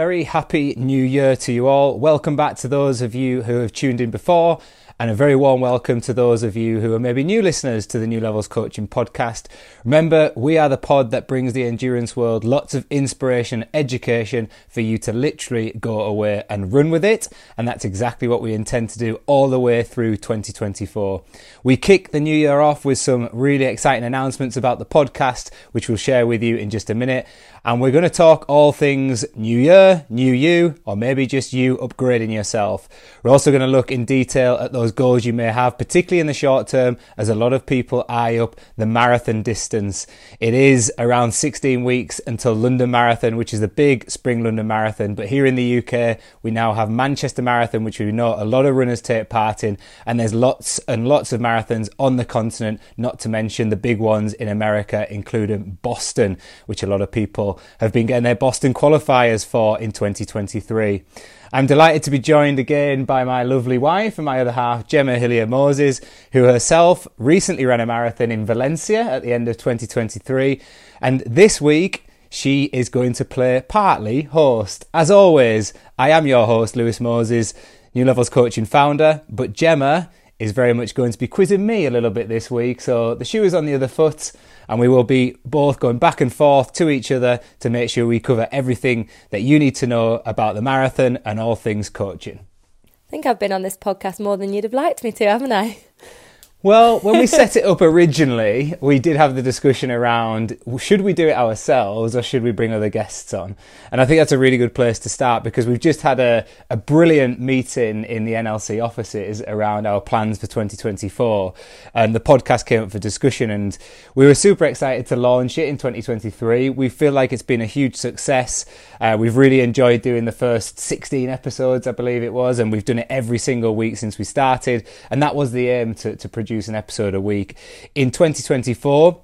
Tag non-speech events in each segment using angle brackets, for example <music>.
very happy new year to you all. Welcome back to those of you who have tuned in before and a very warm welcome to those of you who are maybe new listeners to the New Levels Coaching podcast. Remember, we are the pod that brings the endurance world lots of inspiration, education for you to literally go away and run with it. And that's exactly what we intend to do all the way through 2024. We kick the new year off with some really exciting announcements about the podcast, which we'll share with you in just a minute. And we're going to talk all things new year, new you, or maybe just you upgrading yourself. We're also going to look in detail at those goals you may have, particularly in the short term, as a lot of people eye up the marathon distance. It is around 16 weeks until London Marathon, which is the big spring London Marathon. But here in the UK, we now have Manchester Marathon, which we know a lot of runners take part in. And there's lots and lots of marathons on the continent, not to mention the big ones in America, including Boston, which a lot of people have been getting their Boston qualifiers for in 2023. I'm delighted to be joined again by my lovely wife and my other half, Gemma Hillier Moses, who herself recently ran a marathon in Valencia at the end of 2023. And this week, she is going to play partly host. As always, I am your host, Lewis Moses, New Levels Coaching founder, but Gemma is very much going to be quizzing me a little bit this week. So the shoe is on the other foot and we will be both going back and forth to each other to make sure we cover everything that you need to know about the marathon and all things coaching. I think I've been on this podcast more than you'd have liked me to, haven't I? <laughs> Well, when we set it up originally, we did have the discussion around should we do it ourselves or should we bring other guests on? And I think that's a really good place to start because we've just had a, a brilliant meeting in the NLC offices around our plans for 2024. And the podcast came up for discussion and we were super excited to launch it in 2023. We feel like it's been a huge success. Uh, we've really enjoyed doing the first 16 episodes, I believe it was, and we've done it every single week since we started. And that was the aim to, to produce produce an episode a week. In 2024,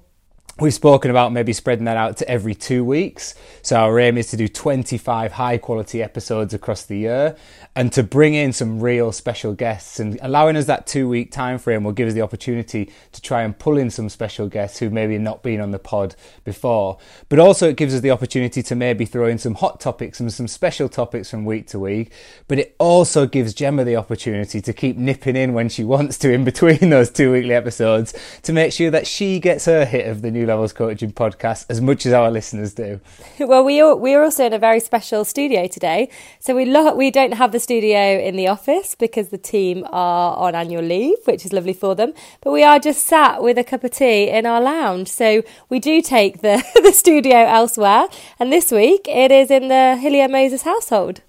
We've spoken about maybe spreading that out to every two weeks. So our aim is to do 25 high quality episodes across the year and to bring in some real special guests and allowing us that two week time frame will give us the opportunity to try and pull in some special guests who maybe have not been on the pod before. But also it gives us the opportunity to maybe throw in some hot topics and some special topics from week to week. But it also gives Gemma the opportunity to keep nipping in when she <laughs> wants to in between those two weekly episodes to make sure that she gets her hit of the new Levels Coaching podcast as much as our listeners do. <laughs> Well, we are, we are also in a very special studio today, so we lo- we don't have the studio in the office because the team are on annual leave, which is lovely for them. But we are just sat with a cup of tea in our lounge, so we do take the <laughs> the studio elsewhere. And this week it is in the Hillier Moses household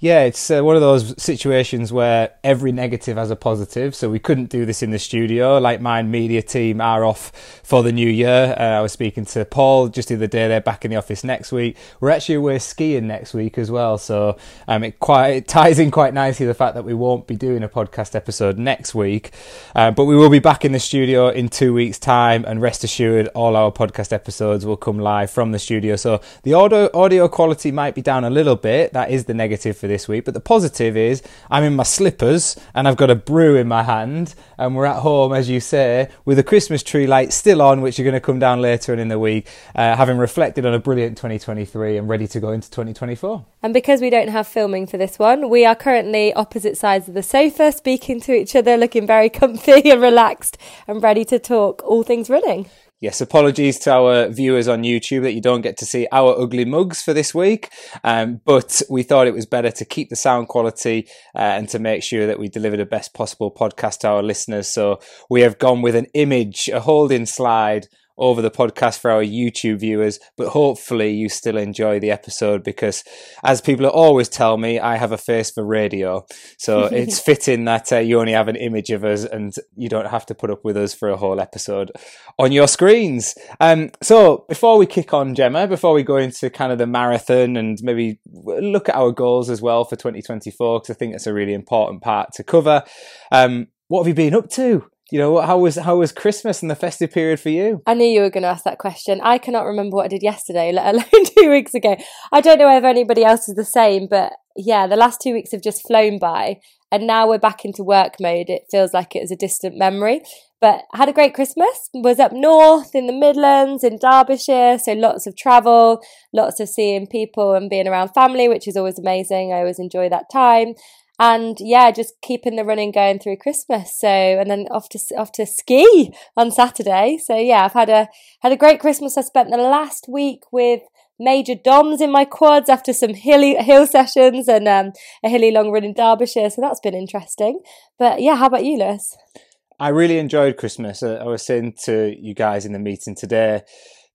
yeah, it's uh, one of those situations where every negative has a positive. So we couldn't do this in the studio. Like Mind Media team are off for the new year. Uh, I was speaking to Paul just the other day. They're back in the office next week. We're actually away skiing next week as well. So um, it quite it ties in quite nicely the fact that we won't be doing a podcast episode next week, uh, but we will be back in the studio in two weeks' time. And rest assured, all our podcast episodes will come live from the studio. So the audio audio quality might be down a little bit. That is the negative for this week. But the positive is I'm in my slippers and I've got a brew in my hand, and we're at home, as you say, with a Christmas tree light still on, which are going to come down later in the week, uh, having reflected on a brilliant 2023 and ready to go into 2024. And because we don't have filming for this one, we are currently opposite sides of the sofa, speaking to each other, looking very <laughs> comfy and relaxed and ready to talk all things running. Yes, apologies to our viewers on YouTube that you don't get to see our ugly mugs for this week. Um, but we thought it was better to keep the sound quality uh, and to make sure that we deliver the best possible podcast to our listeners. So we have gone with an image, a holding slide over the podcast for our YouTube viewers, but hopefully you still enjoy the episode because, as people always tell me, I have a face for radio. So <laughs> it's fitting that uh, you only have an image of us and you don't have to put up with us for a whole episode on your screens. Um, so before we kick on, Gemma, before we go into kind of the marathon and maybe look at our goals as well for 2024, because I think it's a really important part to cover. Um, what have you been up to? You know how was how was christmas and the festive period for you? I knew you were going to ask that question. I cannot remember what i did yesterday <laughs> let alone two weeks ago. I don't know if anybody else is the same but yeah the last two weeks have just flown by and now we're back into work mode. It feels like it was a distant memory but had a great Christmas. Was up north in the Midlands, in Derbyshire, so lots of travel, lots of seeing people and being around family, which is always amazing. I always enjoy that time. And yeah, just keeping the running going through Christmas. So and then off to off to ski on Saturday. So yeah, I've had a had a great Christmas. I spent the last week with major DOMs in my quads after some hilly hill sessions and um, a hilly long run in Derbyshire. So that's been interesting. But yeah, how about you, Lewis? I really enjoyed Christmas. I was saying to you guys in the meeting today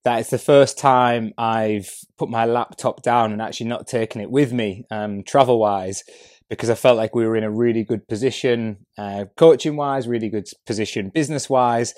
that it's the first time I've put my laptop down and actually not taken it with me, um, travel wise, because I felt like we were in a really good position, uh, coaching wise, really good position business wise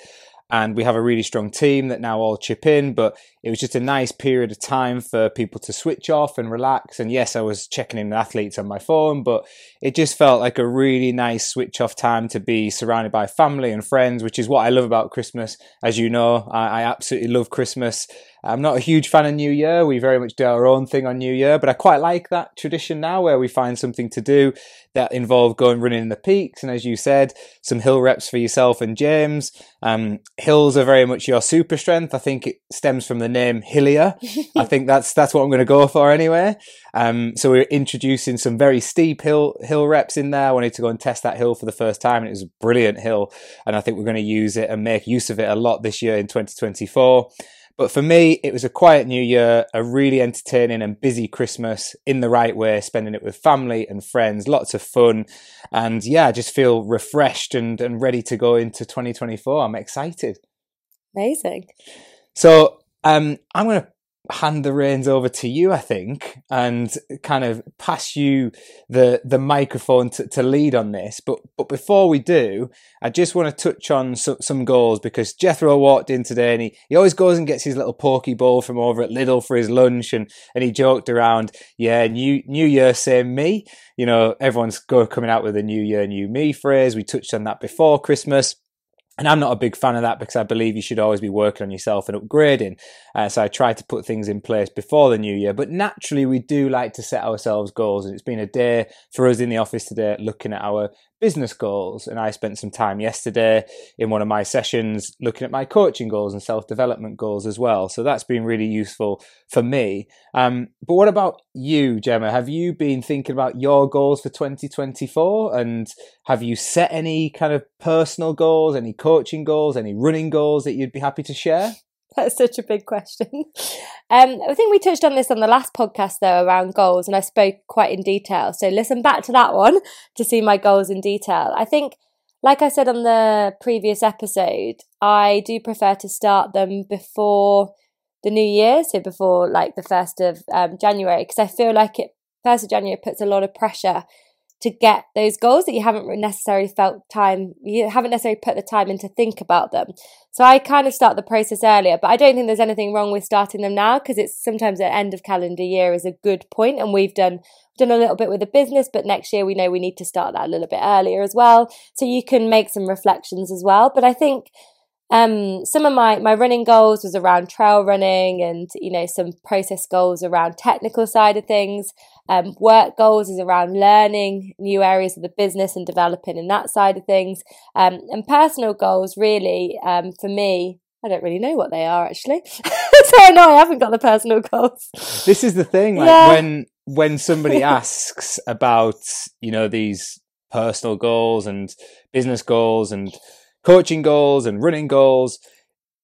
and we have a really strong team that now all chip in but it was just a nice period of time for people to switch off and relax. And yes i was checking in with athletes on my phone but it just felt like a really nice switch off time to be surrounded by family and friends which is what i love about christmas. As you know i, I absolutely love christmas I'm not a huge fan of New Year. We very much do our own thing on New Year, but I quite like that tradition now where we find something to do that involve going running in the peaks. And as you said, some hill reps for yourself and James. Um, hills are very much your super strength. I think it stems from the name Hillier. I think <laughs> that's that's what I'm going to go for anyway. Um, so we're introducing some very steep hill hill reps in there. I wanted to go and test that hill for the first time, and it was a brilliant hill. And I think we're going to use it and make use of it a lot this year in 2024. But for me, it was a quiet new year, a really entertaining and busy Christmas in the right way, spending it with family and friends, lots of fun. And yeah, I just feel refreshed and, and ready to go into 2024. I'm excited. Amazing. So um, I'm going to hand the reins over to you, I think, and kind of pass you the the microphone to, to lead on this. But but before we do, I just want to touch on some, some goals because Jethro walked in today and he, he always goes and gets his little porky bowl from over at Lidl for his lunch and, and he joked around, yeah, new new year, same me. You know, everyone's go, coming out with a new year, new me phrase. We touched on that before Christmas. And I'm not a big fan of that because I believe you should always be working on yourself and upgrading. Uh, so I try to put things in place before the new year. But naturally, we do like to set ourselves goals. And it's been a day for us in the office today looking at our business goals. And I spent some time yesterday in one of my sessions looking at my coaching goals and self development goals as well. So that's been really useful for me. Um, but what about you, Gemma? Have you been thinking about your goals for 2024? And have you set any kind of personal goals, any coaching goals, any running goals that you'd be happy to share? <laughs> That's such a big question. <laughs> Um, I think we touched on this on the last podcast, though, around goals, and I spoke quite in detail. So listen back to that one <laughs> to see my goals in detail. I think, like I said on the previous episode, I do prefer to start them before the new year, so before like the 1st of um, January, because I feel like it, 1st of January puts a lot of pressure to get those goals that you haven't necessarily felt time, you haven't necessarily put the time in to think about them. So I kind of start the process earlier, but I don't think there's anything wrong with starting them now because it's sometimes at end of calendar year is a good point, and we've done done a little bit with the business, but next year we know we need to start that a little bit earlier as well. So you can make some reflections as well. But I think um, some of my, my running goals was around trail running and, you know, some process goals around technical side of things. Um, work goals is around learning new areas of the business and developing in that side of things. Um, and personal goals really, um, for me, I don't really know what they are actually. <laughs> so I know I haven't got the personal goals. This is the thing, like yeah. when, when somebody <laughs> asks about, you know, these personal goals and business goals and coaching goals and running goals,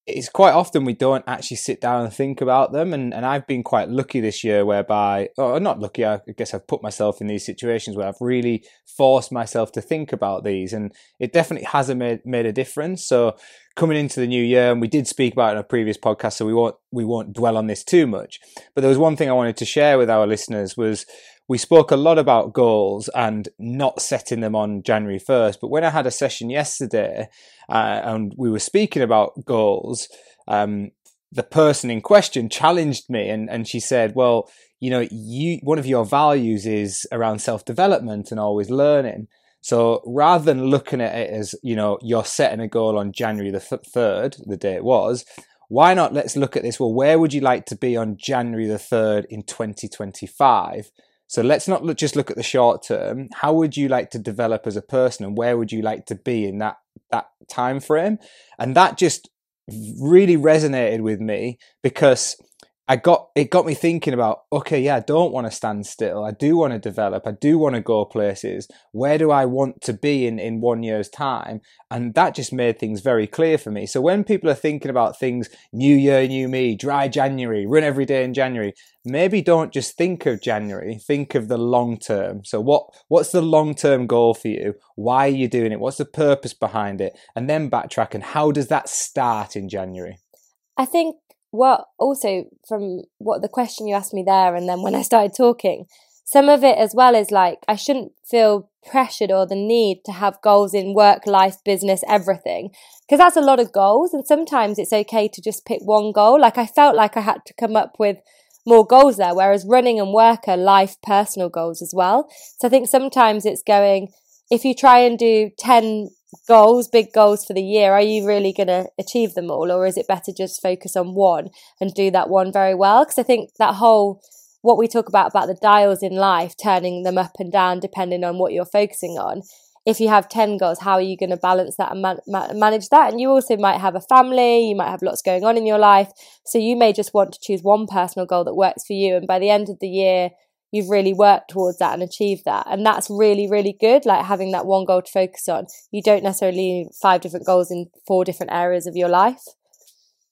it's quite often we don't actually sit down and think about them. And, and I've been quite lucky this year whereby, or not lucky, I guess I've put myself in these situations where I've really forced myself to think about these. And it definitely hasn't made, made a difference. So coming into the new year, and we did speak about it in a previous podcast, so we won't, we won't dwell on this too much. But there was one thing I wanted to share with our listeners was we spoke a lot about goals and not setting them on January 1st. But when I had a session yesterday uh, and we were speaking about goals, um, the person in question challenged me and, and she said, well, you know, you, one of your values is around self development and always learning. So rather than looking at it as, you know, you're setting a goal on January the 3rd, the day it was, why not let's look at this? Well, where would you like to be on January the 3rd in 2025? So let's not look, just look at the short term. How would you like to develop as a person, and where would you like to be in that that time frame. And that just really resonated with me because I got it got me thinking about okay, yeah, I don't want to stand still. I do want to develop. I do want to go places. Where do I want to be in in one year's time? And that just made things very clear for me. So when people are thinking about things, new year, new me, dry January, run every day in January, maybe don't just think of January. Think of the long term. So what what's the long term goal for you? Why are you doing it? What's the purpose behind it? And then backtrack and how does that start in January? I think what also from what the question you asked me there and then when I started talking, some of it as well is like I shouldn't feel pressured or the need to have goals in work, life, business, everything. Because that's a lot of goals. And sometimes it's okay to just pick one goal. Like I felt like I had to come up with more goals there, whereas running and work are life, personal goals as well. So I think sometimes it's going, if you try and do 10 goals, big goals for the year, are you really going to achieve them all? Or is it better just focus on one and do that one very well? Because I think that whole, what we talk about, about the dials in life, turning them up and down depending on what you're focusing on. If you have 10 goals, how are you going to balance that and man- manage that? And you also might have a family, you might have lots going on in your life. So you may just want to choose one personal goal that works for you. And by the end of the year, you've really worked towards that and achieved that. And that's really, really good. Like having that one goal to focus on. You don't necessarily need five different goals in four different areas of your life.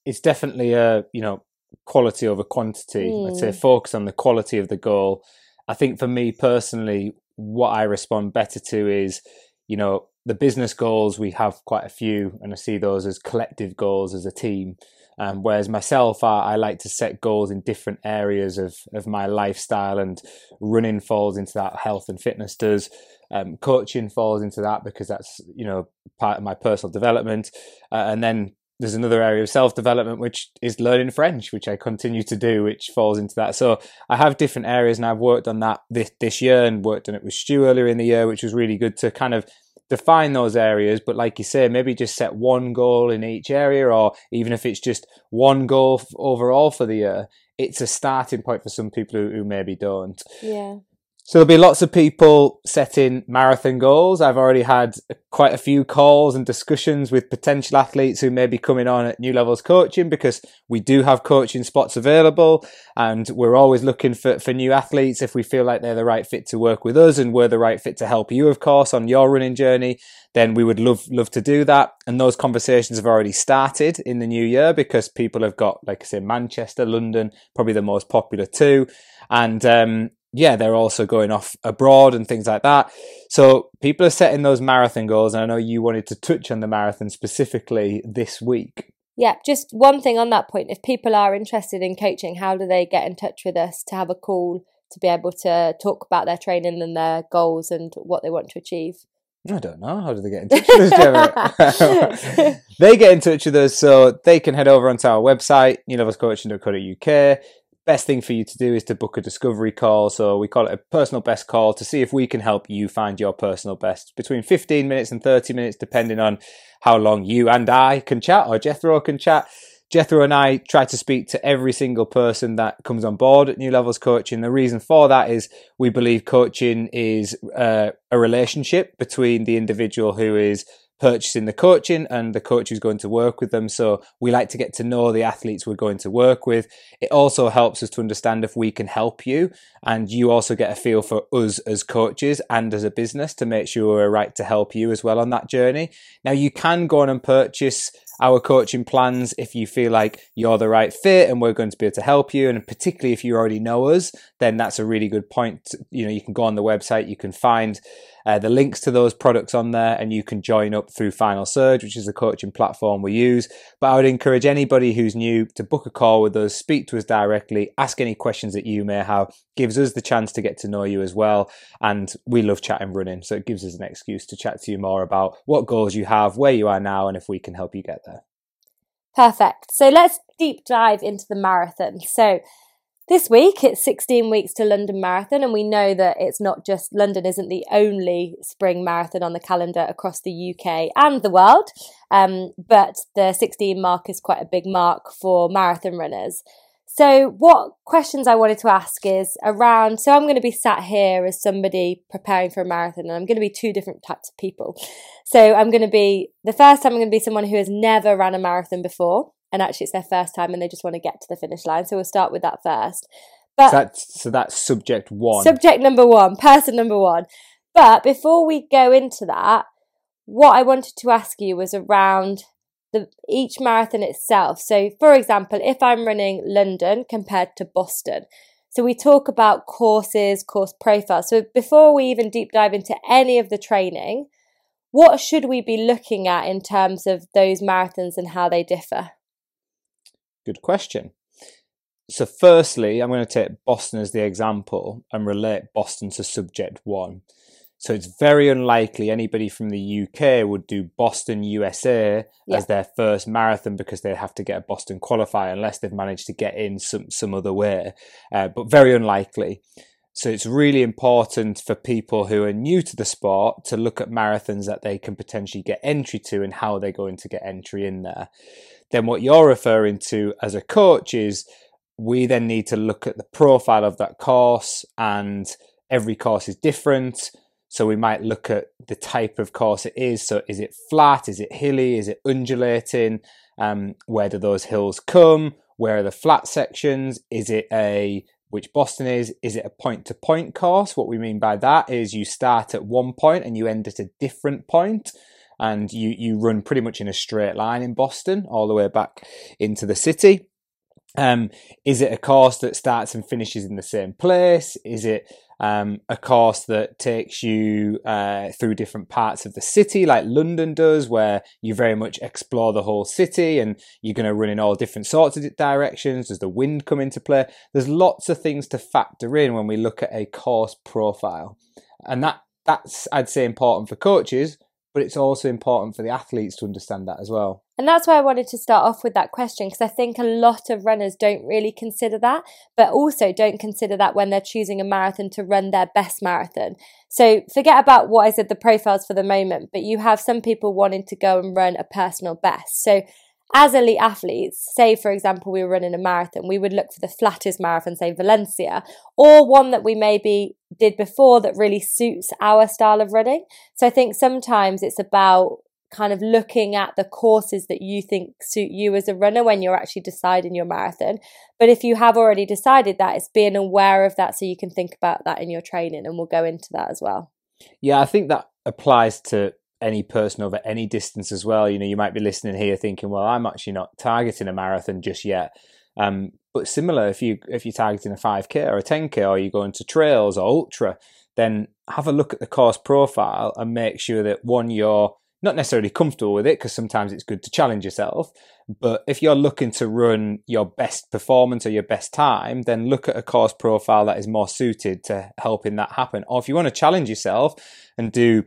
It's definitely a, you know, quality over quantity. Mm. I'd say hmm. focus on the quality of the goal. I think for me personally, what I respond better to is, you know, the business goals, we have quite a few, and I see those as collective goals as a team. Um, whereas myself, I, I, like to set goals in different areas of, of my lifestyle, and running falls into that, health and fitness does. Um, coaching falls into that because that's you know part of my personal development, uh, and then there's another area of self development which is learning French, which I continue to do, which falls into that. So I have different areas, and I've worked on that this this year, and worked on it with Stu earlier in the year, which was really good to kind of define those areas, but like you say, maybe just set one goal in each area, or even if it's just one goal overall for the year, it's a starting point for some people who, who maybe don't. Yeah. So there'll be lots of people setting marathon goals. I've already had quite a few calls and discussions with potential athletes who may be coming on at New Levels Coaching because we do have coaching spots available and we're always looking for, for new athletes if we feel like they're the right fit to work with us and we're the right fit to help you, of course, on your running journey, then we would love, love to do that. And those conversations have already started in the new year because people have got, like I say, Manchester, London, probably the most popular two. And um, yeah, they're also going off abroad and things like that. So people are setting those marathon goals, and I know you wanted to touch on the marathon specifically this week. Yeah, just one thing on that point. If people are interested in coaching, how do they get in touch with us to have a call to be able to talk about their training and their goals and what they want to achieve? I don't know. How do they get in touch with us, <laughs> they get in touch with us, so they can head over onto our website, newlevelscoaching.co.uk best thing for you to do is to book a discovery call. So we call it a personal best call to see if we can help you find your personal best between 15 minutes and 30 minutes, depending on how long you and I can chat or Jethro can chat. Jethro and I try to speak to every single person that comes on board at New Levels Coaching. The reason for that is we believe coaching is uh, a relationship between the individual who is purchasing the coaching and the coach who's going to work with them. So we like to get to know the athletes we're going to work with. It also helps us to understand if we can help you and you also get a feel for us as coaches and as a business to make sure we're right to help you as well on that journey. Now you can go on and purchase our coaching plans if you feel like you're the right fit and we're going to be able to help you and particularly if you already know us then that's a really good point you know you can go on the website you can find uh, the links to those products on there, and you can join up through Final Surge, which is the coaching platform we use. But I would encourage anybody who's new to book a call with us, speak to us directly, ask any questions that you may have. Gives us the chance to get to know you as well, and we love chatting running, so it gives us an excuse to chat to you more about what goals you have, where you are now, and if we can help you get there. Perfect. So let's deep dive into the marathon. So this week, it's 16 weeks to London Marathon, and we know that it's not just London isn't the only spring marathon on the calendar across the UK and the world, um, but the 16 mark is quite a big mark for marathon runners. So, what questions I wanted to ask is around. So, I'm going to be sat here as somebody preparing for a marathon, and I'm going to be two different types of people. So, I'm going to be the first time I'm going to be someone who has never ran a marathon before, and actually it's their first time and they just want to get to the finish line. So, we'll start with that first. But so that's, so that's subject one. Subject number one, person number one. But before we go into that, what I wanted to ask you was around the each marathon itself. So, for example, if I'm running London compared to Boston, so we talk about courses, course profiles. So before we even deep dive into any of the training, what should we be looking at in terms of those marathons and how they differ? Good question. So, firstly, I'm going to take Boston as the example and relate Boston to subject one. So it's very unlikely anybody from the UK would do Boston, USA yeah. as their first marathon because they have to get a Boston qualifier unless they've managed to get in some, some other way. Uh, but very unlikely. So it's really important for people who are new to the sport to look at marathons that they can potentially get entry to and how they're going to get entry in there. Then what you're referring to as a coach is we then need to look at the profile of that course and every course is different so we might look at the type of course it is. So is it flat? Is it hilly? Is it undulating? Um, where do those hills come? Where are the flat sections? Is it a which Boston is? Is it a point to point course? What we mean by that is you start at one point and you end at a different point and you, you run pretty much in a straight line in Boston all the way back into the city. Um, is it a course that starts and finishes in the same place? Is it um, a course that takes you uh, through different parts of the city, like London does, where you very much explore the whole city and you're going to run in all different sorts of directions. Does the wind come into play? There's lots of things to factor in when we look at a course profile, and that that's I'd say important for coaches, but it's also important for the athletes to understand that as well. And that's why I wanted to start off with that question because I think a lot of runners don't really consider that, but also don't consider that when they're choosing a marathon to run their best marathon. So forget about what I said, the profiles for the moment, but you have some people wanting to go and run a personal best. So as elite athletes, say for example, we were running a marathon, we would look for the flattest marathon, say Valencia, or one that we maybe did before that really suits our style of running. So I think sometimes it's about kind of looking at the courses that you think suit you as a runner when you're actually deciding your marathon. But if you have already decided that, it's being aware of that so you can think about that in your training, and we'll go into that as well. Yeah, I think that applies to any person over any distance as well. You know, you might be listening here thinking, well, I'm actually not targeting a marathon just yet. Um, but similar, if you if you're targeting a 5k or a 10k, or you're going to trails or ultra, then have a look at the course profile and make sure that one you're not necessarily comfortable with it because sometimes it's good to challenge yourself. But if you're looking to run your best performance or your best time, then look at a course profile that is more suited to helping that happen. Or if you want to challenge yourself and do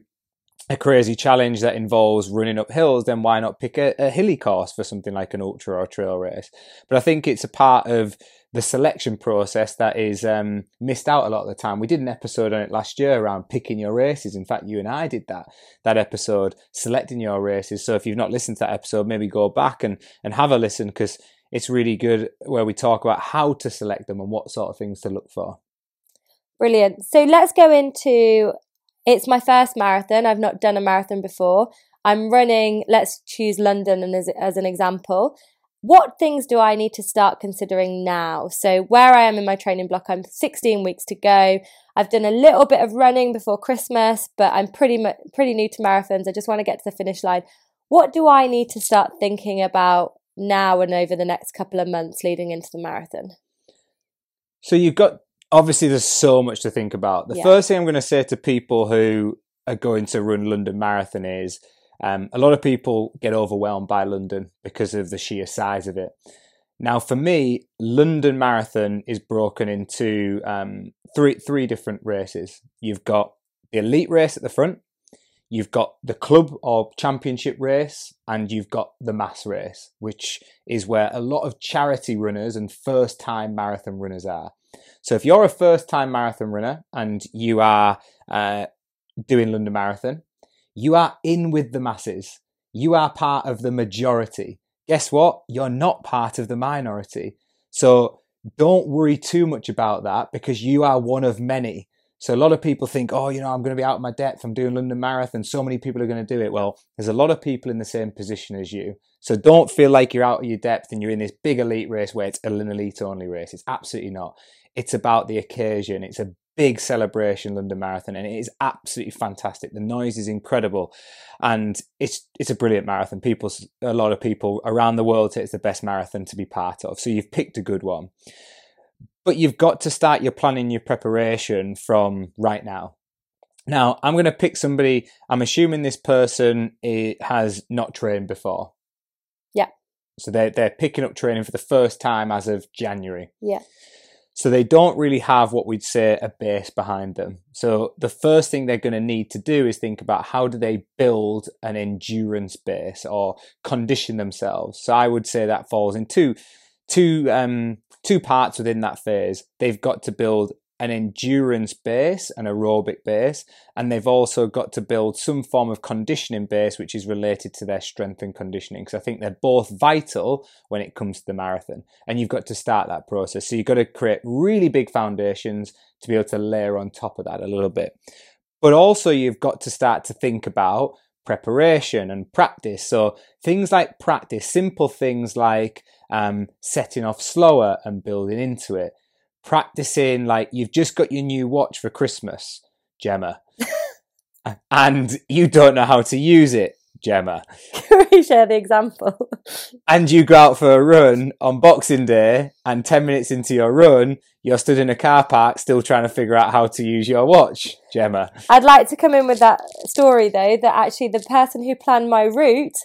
a crazy challenge that involves running up hills, then why not pick a, a hilly course for something like an ultra or trail race? But I think it's a part of the selection process that is um, missed out a lot of the time. We did an episode on it last year around picking your races. In fact, you and I did that that episode, selecting your races. So if you've not listened to that episode, maybe go back and and have a listen because it's really good where we talk about how to select them and what sort of things to look for. Brilliant. So let's go into it's my first marathon. I've not done a marathon before. I'm running, let's choose London as, as an example. What things do I need to start considering now? So, where I am in my training block, I'm 16 weeks to go. I've done a little bit of running before Christmas, but I'm pretty pretty new to marathons. I just want to get to the finish line. What do I need to start thinking about now and over the next couple of months leading into the marathon? So you've got obviously there's so much to think about. The yeah. first thing I'm going to say to people who are going to run London Marathon is um, a lot of people get overwhelmed by London because of the sheer size of it. Now, for me, London Marathon is broken into um, three three different races. You've got the elite race at the front, you've got the club or championship race, and you've got the mass race, which is where a lot of charity runners and first time marathon runners are. So if you're a first time marathon runner and you are uh, doing London Marathon, you are in with the masses. You are part of the majority. Guess what? You're not part of the minority. So don't worry too much about that because you are one of many. So a lot of people think, oh, you know, I'm going to be out of my depth. I'm doing London Marathon. So many people are going to do it. Well, there's a lot of people in the same position as you. So don't feel like you're out of your depth and you're in this big elite race where it's an elite only race. It's absolutely not. It's about the occasion. It's a big celebration London Marathon, and it is absolutely fantastic. The noise is incredible, and it's it's a brilliant marathon. People, a lot of people around the world say it's the best marathon to be part of. So you've picked a good one, but you've got to start your planning, your preparation from right now. Now, I'm going to pick somebody. I'm assuming this person has not trained before. Yeah. So they're they're picking up training for the first time as of January. Yeah. So they don't really have what we'd say a base behind them. So the first thing they're going to need to do is think about how do they build an endurance base or condition themselves. So I would say that falls in two two um two parts within that phase. They've got to build an endurance base, an aerobic base, and they've also got to build some form of conditioning base which is related to their strength and conditioning. Because I think they're both vital when it comes to the marathon. And you've got to start that process. So you've got to create really big foundations to be able to layer on top of that a little bit. But also, you've got to start to think about preparation and practice. So things like practice, simple things like um, setting off slower and building into it practicing like you've just got your new watch for Christmas, Gemma, <laughs> and you don't know how to use it, Gemma. <laughs> Can we share the example? and you go out for a run on Boxing Day, and 10 minutes into your run, you're stood in a car park still trying to figure out how to use your watch, Gemma. I'd like to come in with that story though, that actually the person who planned my route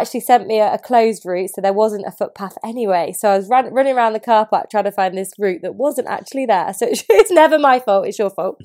actually sent me a, a, closed route, so there wasn't a footpath anyway. So I was run, running around the car park trying to find this route that wasn't actually there. So <laughs> it's, it's never my fault; it's your fault.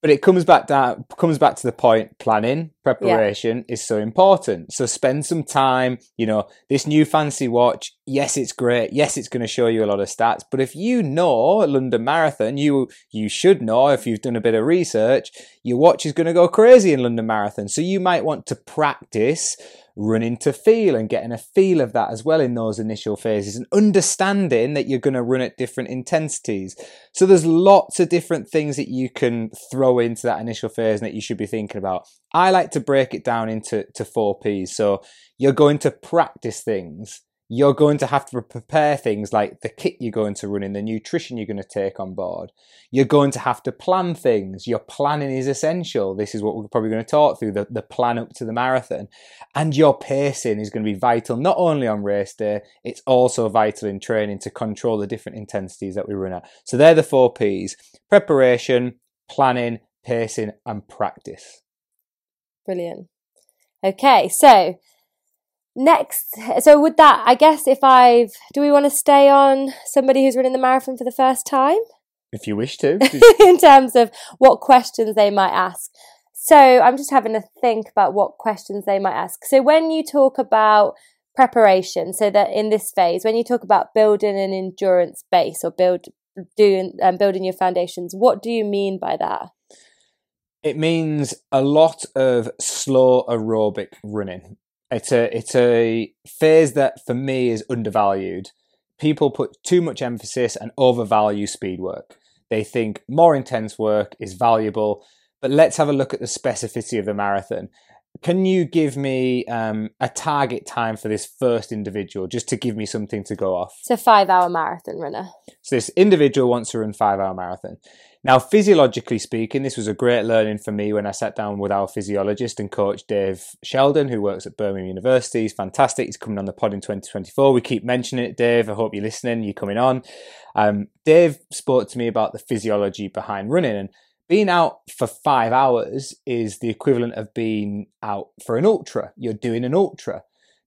But it comes back down, comes back to the point: planning, preparation yeah. is so important. So spend some time. You know, this new fancy watch. Yes, it's great. Yes, it's going to show you a lot of stats. But if you know London Marathon, you you should know if you've done a bit of research, your watch is going to go crazy in London Marathon. So you might want to practice running to feel and getting a feel of that as well in those initial phases and understanding that you're going to run at different intensities. So there's lots of different things that you can throw into that initial phase and that you should be thinking about. I like to break it down into to four P's. So you're going to practice things you're going to have to prepare things like the kit you're going to run in, the nutrition you're going to take on board. You're going to have to plan things. Your planning is essential. This is what we're probably going to talk through the, the plan up to the marathon. And your pacing is going to be vital, not only on race day, it's also vital in training to control the different intensities that we run at. So they're the four P's preparation, planning, pacing, and practice. Brilliant. Okay, so next so would that i guess if i've do we want to stay on somebody who's running the marathon for the first time? If you wish to. <laughs> In terms of what questions they might ask. So i'm just having to think about what questions they might ask. So when you talk about preparation so that in this phase when you talk about building an endurance base or build doing um, building your foundations what do you mean by that it means a lot of slow aerobic running it's a it's a phase that for me is undervalued. People put too much emphasis and overvalue speed work. They think more intense work is valuable, but let's have a look at the specificity of the marathon. Can you give me um, a target time for this first individual, just to give me something to go off? It's a five-hour marathon runner. So this individual wants to run five-hour marathon. Now, physiologically speaking, this was a great learning for me when I sat down with our physiologist and coach Dave Sheldon, who works at Birmingham University. He's fantastic. He's coming on the pod in 2024. We keep mentioning it, Dave. I hope you're listening. You're coming on. Um, Dave spoke to me about the physiology behind running and being out for five hours is the equivalent of being out for an ultra. You're doing an ultra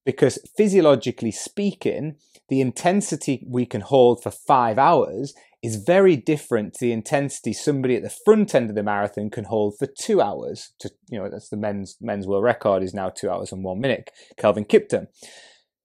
because physiologically speaking, the intensity we can hold for five hours is very different to the intensity somebody at the front end of the marathon can hold for two hours. To you know, that's the men's men's world record is now two hours and one minute. Kelvin Kiptum.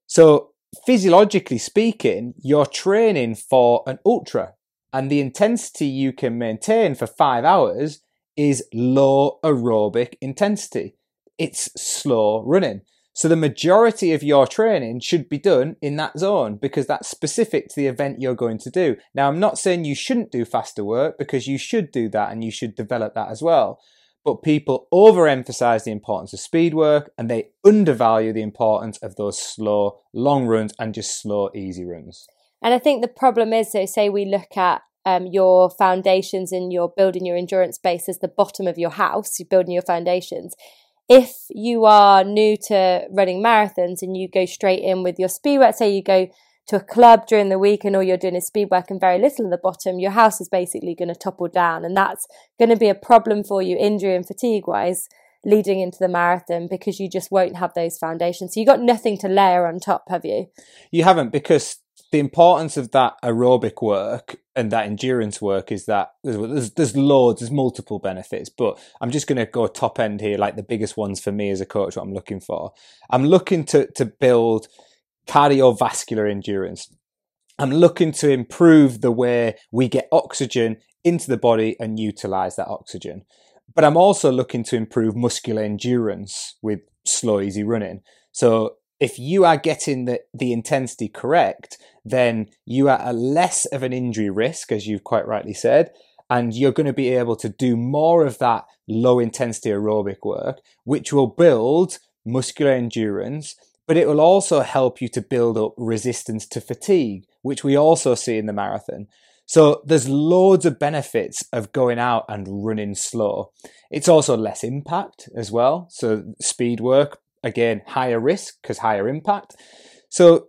So physiologically speaking, you're training for an ultra, and the intensity you can maintain for five hours is low aerobic intensity. It's slow running. So the majority of your training should be done in that zone because that's specific to the event you're going to do. Now, I'm not saying you shouldn't do faster work because you should do that and you should develop that as well. But people overemphasize the importance of speed work and they undervalue the importance of those slow, long runs and just slow, easy runs. And I think the problem is, so say we look at um, your foundations and you're building your endurance base as the bottom of your house, you're building your foundations if you are new to running marathons and you go straight in with your speed work, say you go to a club during the week and all you're doing is speed work and very little at the bottom, your house is basically going to topple down. And that's going to be a problem for you, injury and fatigue wise, leading into the marathon because you just won't have those foundations. So you've got nothing to layer on top, have you? You haven't because the importance of that aerobic work and that endurance work is that there's, there's loads, there's multiple benefits, but I'm just going to go top end here, like the biggest ones for me as a coach, what I'm looking for. I'm looking to, to build cardiovascular endurance. I'm looking to improve the way we get oxygen into the body and utilize that oxygen. But I'm also looking to improve muscular endurance with slow, easy running. So if you are getting the, the intensity correct, then you are at less of an injury risk, as you've quite rightly said, and you're going to be able to do more of that low intensity aerobic work, which will build muscular endurance, but it will also help you to build up resistance to fatigue, which we also see in the marathon. So there's loads of benefits of going out and running slow. It's also less impact as well. So speed work again higher risk because higher impact. So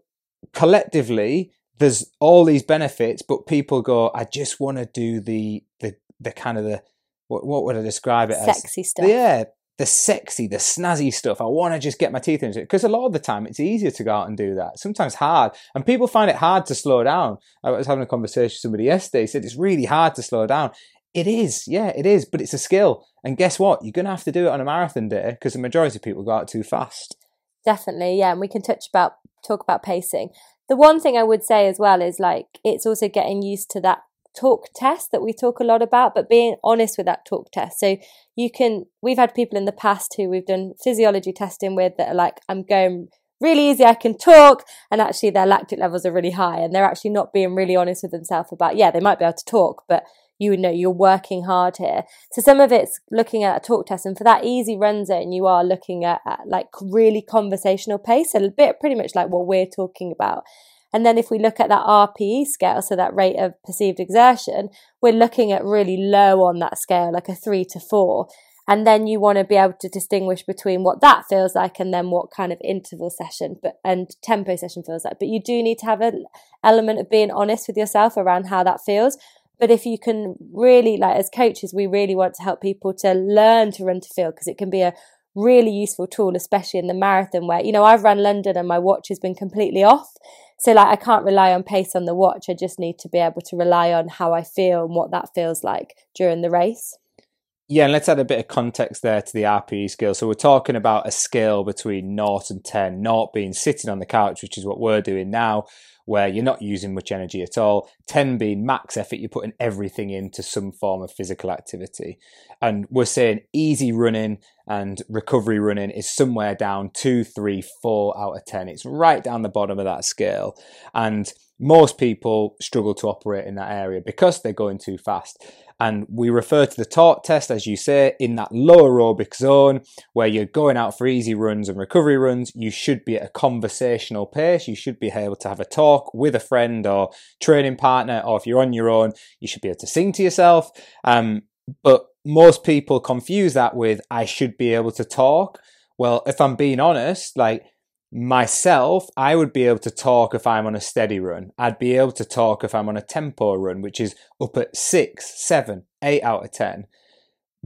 collectively, there's all these benefits, but people go, I just want to do the the the kind of the what, what would I describe it sexy as? Sexy stuff. Yeah, the sexy, the snazzy stuff. I want to just get my teeth into it because a lot of the time it's easier to go out and do that. Sometimes hard, and people find it hard to slow down. I was having a conversation with somebody yesterday. Said it's really hard to slow down. It is, yeah, it is, but it's a skill. And guess what? You're going to have to do it on a marathon day because the majority of people go out too fast. Definitely, yeah. And we can touch about talk about pacing. The one thing I would say as well is like it's also getting used to that talk test that we talk a lot about, but being honest with that talk test. So you can, we've had people in the past who we've done physiology testing with that are like, I'm going really easy, I can talk, and actually their lactic levels are really high, and they're actually not being really honest with themselves about, yeah, they might be able to talk, but you would know you're working hard here. So some of it's looking at a talk test, and for that easy run zone, you are looking at, at like really conversational pace, a bit pretty much like what we're talking about. And then if we look at that RPE scale, so that rate of perceived exertion, we're looking at really low on that scale, like a three to four. And then you want to be able to distinguish between what that feels like and then what kind of interval session but and tempo session feels like. But you do need to have an element of being honest with yourself around how that feels but if you can really, like as coaches, we really want to help people to learn to run to feel because it can be a really useful tool, especially in the marathon where, you know, I've run London and my watch has been completely off. So, like, I can't rely on pace on the watch. I just need to be able to rely on how I feel and what that feels like during the race. Yeah, and let's add a bit of context there to the RPE scale. So we're talking about a scale between naught and 10, naught being sitting on the couch, which is what we're doing now, where you're not using much energy at all. 10 being max effort, you're putting everything into some form of physical activity. And we're saying easy running and recovery running is somewhere down two, three, four out of 10. It's right down the bottom of that scale. And most people struggle to operate in that area because they're going too fast. And we refer to the talk test, as you say, in that low aerobic zone where you're going out for easy runs and recovery runs. You should be at a conversational pace. You should be able to have a talk with a friend or training partner, or if you're on your own, you should be able to sing to yourself. Um, but most people confuse that with I should be able to talk. Well, if I'm being honest, like myself, I would be able to talk if I'm on a steady run. I'd be able to talk if I'm on a tempo run, which is up at six, seven, eight out of 10.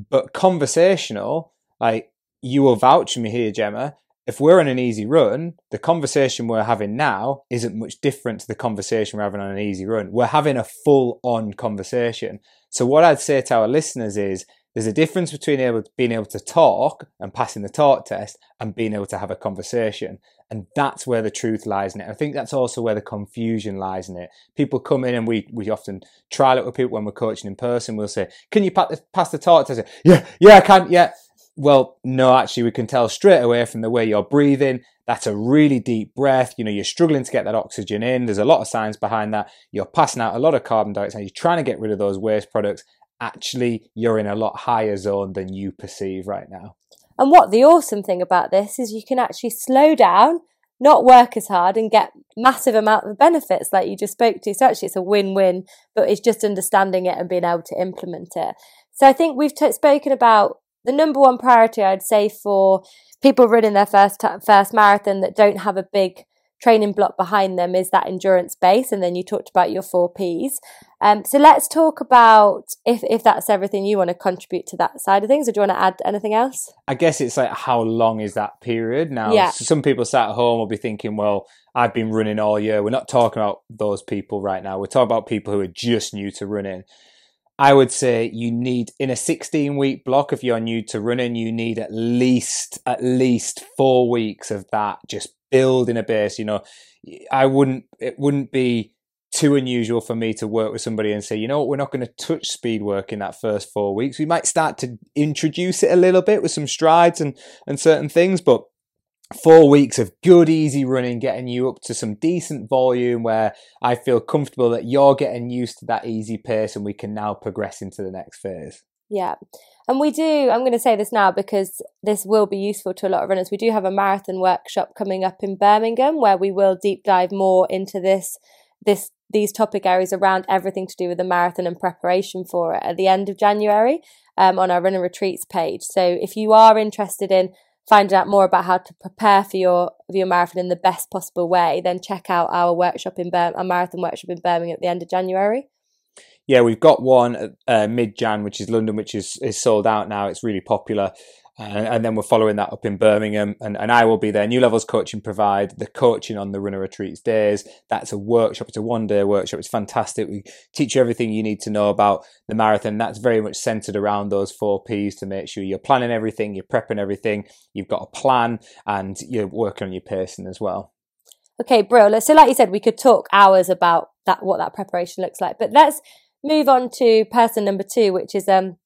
But conversational, like you will vouch for me here, Gemma. If we're on an easy run, the conversation we're having now isn't much different to the conversation we're having on an easy run. We're having a full on conversation. So, what I'd say to our listeners is there's a difference between able to, being able to talk and passing the talk test and being able to have a conversation. And that's where the truth lies in it. I think that's also where the confusion lies in it. People come in and we, we often trial it with people when we're coaching in person. We'll say, can you pass the talk test? Yeah, yeah, I can. Yeah. Well, no, actually, we can tell straight away from the way you're breathing That's a really deep breath. You know, you're struggling to get that oxygen in. There's a lot of science behind that. You're passing out a lot of carbon dioxide. You're trying to get rid of those waste products. Actually, you're in a lot higher zone than you perceive right now. And what the awesome thing about this is you can actually slow down, not work as hard, and get massive amount of benefits like you just spoke to. So actually, it's a win-win. But it's just understanding it and being able to implement it. So I think we've t- spoken about the number one priority. I'd say for people running their first t- first marathon that don't have a big training block behind them is that endurance base and then you talked about your four p's. Um, so let's talk about if, if that's everything you want to contribute to that side of things or do you want to add anything else? I guess it's like how long is that period? Now yeah. some people sat at home will be thinking well i've been running all year. We're not talking about those people right now. We're talking about people who are just new to running. I would say you need in a 16 week block if you're new to running, you need at least at least four weeks of that just building a base. You know, I wouldn't it wouldn't be too unusual for me to work with somebody and say, you know what, we're not going to touch speed work in that first four weeks. We might start to introduce it a little bit with some strides and and certain things, but four weeks of good, easy running, getting you up to some decent volume where I feel comfortable that you're getting used to that easy pace and we can now progress into the next phase. Yeah. And we do, I'm going to say this now because this will be useful to a lot of runners. We do have a marathon workshop coming up in Birmingham where we will deep dive more into this, this, these topic areas around everything to do with the marathon and preparation for it at the end of January um, on our runner retreats page. So if you are interested in finding out more about how to prepare for your for your marathon in the best possible way, then check out our workshop in Bir- our marathon workshop in Birmingham at the end of January. Yeah, we've got one uh, mid Jan, which is London, which is is sold out now. It's really popular. Uh, and then we're following that up in Birmingham, and, and I will be there. New Levels Coaching provide the coaching on the runner retreats days. That's a workshop. It's a one day workshop. It's fantastic. We teach you everything you need to know about the marathon. That's very much centered around those four P's to make sure you're planning everything, you're prepping everything, you've got a plan, and you're working on your pacing as well. Okay, bro. So, like you said, we could talk hours about that, what that preparation looks like. But let's move on to person number two, which is um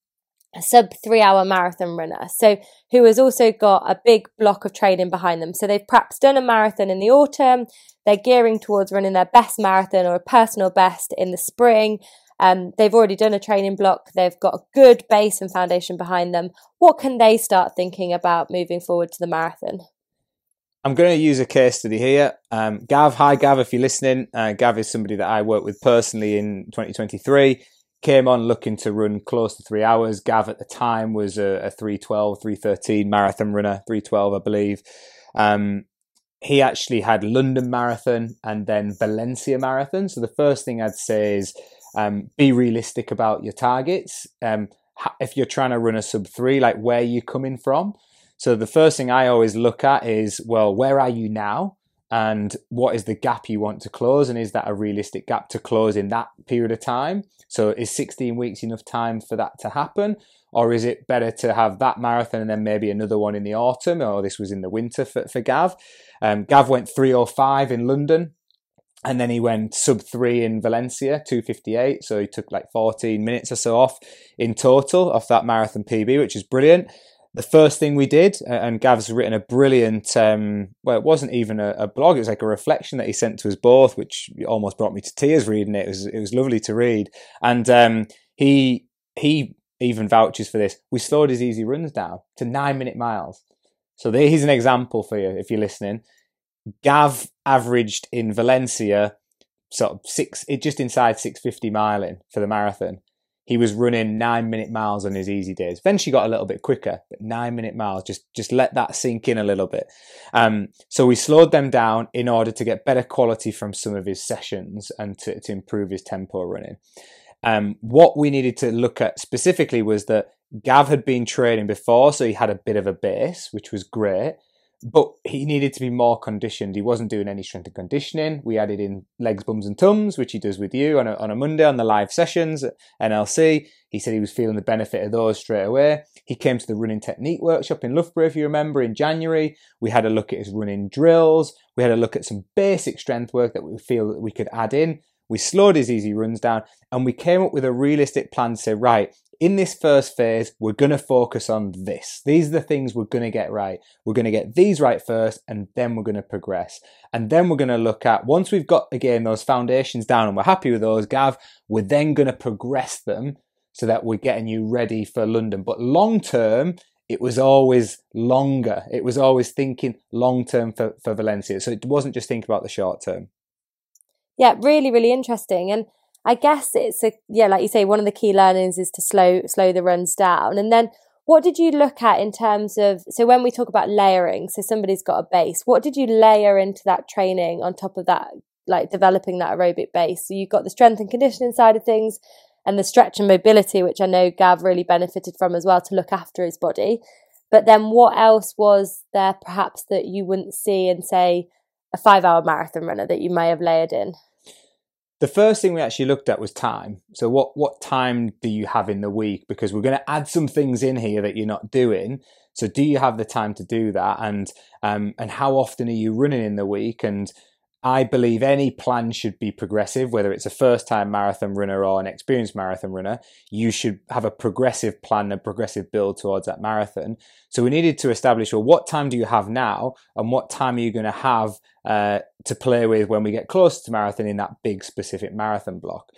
a sub three hour marathon runner. So who has also got a big block of training behind them. So they've perhaps done a marathon in the autumn. They're gearing towards running their best marathon or a personal best in the spring. Um, they've already done a training block. They've got a good base and foundation behind them. What can they start thinking about moving forward to the marathon? I'm going to use a case study here. Um, Gav, hi Gav, if you're listening. Uh, Gav is somebody that I worked with personally in 2023 came on looking to run close to three hours. Gav at the time was a, a 312, 313 marathon runner, 312, I believe. Um, he actually had London Marathon and then Valencia Marathon. So the first thing I'd say is um, be realistic about your targets. Um, if you're trying to run a sub three, like where you coming from. So the first thing I always look at is, well, where are you now? And what is the gap you want to close? And is that a realistic gap to close in that period of time? So is 16 weeks enough time for that to happen? Or is it better to have that marathon and then maybe another one in the autumn? Or this was in the winter for, for Gav. Um, Gav went 305 in London and then he went sub three in Valencia, 258. So he took like 14 minutes or so off in total off that marathon PB, which is brilliant. The first thing we did, and Gav's written a brilliant, um, well, it wasn't even a, a, blog, it was like a reflection that he sent to us both, which almost brought me to tears reading it. It was, it was lovely to read. And um, he, he even vouches for this. We slowed his easy runs down to nine minute miles. So here's an example for you if you're listening. Gav averaged in Valencia sort of six, it just inside 650 miling for the marathon he was running nine minute miles on his easy days. Eventually got a little bit quicker, but nine minute miles, just, just let that sink in a little bit. Um, so we slowed them down in order to get better quality from some of his sessions and to, to improve his tempo running. Um, what we needed to look at specifically was that Gav had been training before, so he had a bit of a base, which was great but he needed to be more conditioned. He wasn't doing any strength and conditioning. We added in legs, bums, and tums, which he does with you on a, on a Monday on the live sessions at NLC. He said he was feeling the benefit of those straight away. He came to the running technique workshop in Loughborough, if you remember, in January. We had a look at his running drills. We had a look at some basic strength work that we feel that we could add in. We slowed his easy runs down and we came up with a realistic plan to say, right, in this first phase, we're going to focus on this. These are the things we're going to get right. We're going to get these right first, and then we're going to progress. And then we're going to look at, once we've got, again, those foundations down and we're happy with those, Gav, we're then going to progress them so that we're getting you ready for London. But long term, it was always longer. It was always thinking long term for, for Valencia. So it wasn't just thinking about the short term. Yeah, really, really interesting. And I guess it's a yeah, like you say, one of the key learnings is to slow slow the runs down. And then what did you look at in terms of so when we talk about layering, so somebody's got a base, what did you layer into that training on top of that, like developing that aerobic base? So you've got the strength and conditioning side of things and the stretch and mobility, which I know Gav really benefited from as well to look after his body. But then what else was there perhaps that you wouldn't see in say a five hour marathon runner that you may have layered in? The first thing we actually looked at was time. So what what time do you have in the week? Because we're going to add some things in here that you're not doing. So do you have the time to do that? And um, and how often are you running in the week? And I believe any plan should be progressive, whether it's a first time marathon runner or an experienced marathon runner. You should have a progressive plan, a progressive build towards that marathon. So we needed to establish well, what time do you have now, and what time are you going to have uh, to play with when we get close to marathon in that big specific marathon block?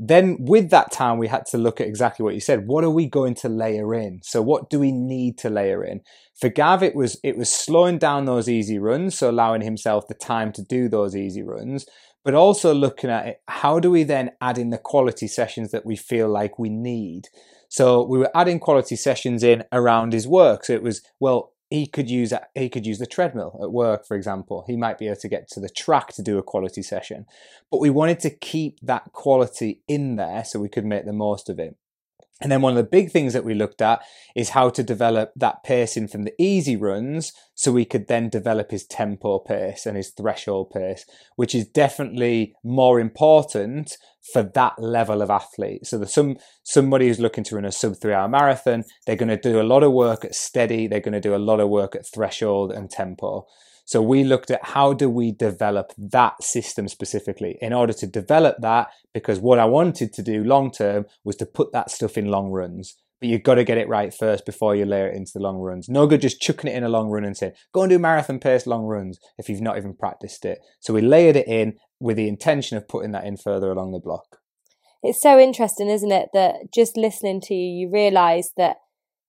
Then, with that time, we had to look at exactly what you said. What are we going to layer in? So, what do we need to layer in? For Gav, it was it was slowing down those easy runs, so allowing himself the time to do those easy runs, but also looking at it, how do we then add in the quality sessions that we feel like we need? So we were adding quality sessions in around his work. So it was well, he could use he could use the treadmill at work, for example. He might be able to get to the track to do a quality session, but we wanted to keep that quality in there so we could make the most of it. And then one of the big things that we looked at is how to develop that pacing from the easy runs so we could then develop his tempo pace and his threshold pace, which is definitely more important for that level of athlete. So there's some somebody who's looking to run a sub three hour marathon, they're going to do a lot of work at steady, they're going to do a lot of work at threshold and tempo. So we looked at how do we develop that system specifically in order to develop that because what I wanted to do long term was to put that stuff in long runs. But you've got to get it right first before you layer it into the long runs. No good just chucking it in a long run and saying, go and do marathon pace long runs if you've not even practiced it. So we layered it in with the intention of putting that in further along the block. It's so interesting, isn't it, that just listening to you, you realize that